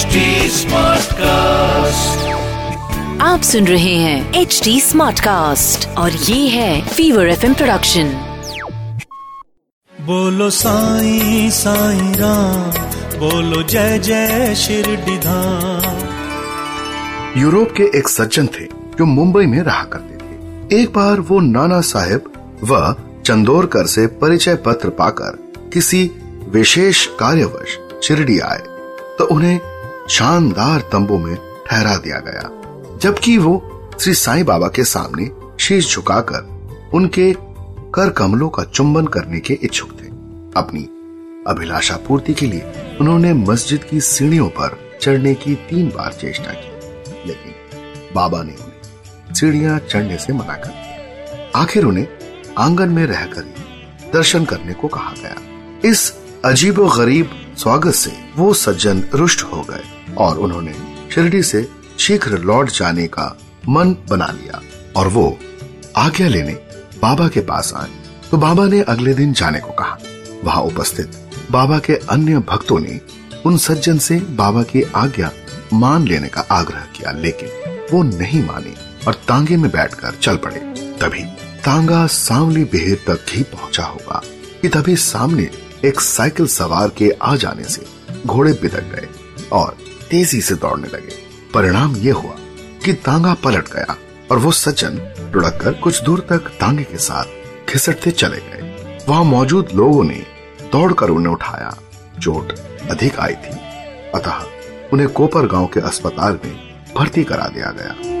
HD Smartcast. आप सुन रहे हैं एच डी स्मार्ट कास्ट और ये है फीवर एफ़ प्रोडक्शन बोलो साईं साईं राम बोलो जय जय शिरडी धाम यूरोप के एक सज्जन थे जो मुंबई में रहा करते थे। एक बार वो नाना साहेब व चंदोरकर से परिचय पत्र पाकर किसी विशेष कार्यवश शिरडी आए तो उन्हें शानदार तंबू में ठहरा दिया गया, जबकि वो श्री साईं बाबा के सामने शीश झुकाकर उनके कर कमलों का चुंबन करने के इच्छुक थे। अपनी अभिलाषा पूर्ति के लिए उन्होंने मस्जिद की सीढ़ियों पर चढ़ने की तीन बार चेष्टा की, लेकिन बाबा ने उन्हें सीढ़ियाँ चढ़ने से मना कर दिया। आखिर उन्हें आँगन में रहकर दर्शन करने को कहा गया। इस अजीबो गरीब स्वागत से वो सज्जन रुष्ट हो गए और उन्होंने शिरडी से शीघ्र लौट जाने का मन बना लिया और वो आज्ञा लेने बाबा के पास आए। तो बाबा ने अगले दिन जाने को कहा। वहाँ उपस्थित बाबा के अन्य भक्तों ने उन सज्जन से बाबा की आज्ञा मान लेने का आग्रह किया, लेकिन वो नहीं माने और तांगे में बैठकर चल पड़े। तभी तांगा सांवली बेहर तक ही पहुँचा होगा कि तभी सामने एक साइकिल सवार के आ जाने से घोड़े बिदक गए और तेज़ी से दौड़ने लगे। परिणाम ये हुआ कि तांगा पलट गया और वो सज्जन लुढ़क कर कुछ दूर तक तांगे के साथ खिसटते चले गए। वहाँ मौजूद लोगों ने दौड़कर उन्हें उठाया। चोट अधिक आई थी। अतः उन्हें कोपर गाँव के अस्पताल में भर्ती करा दिया गया।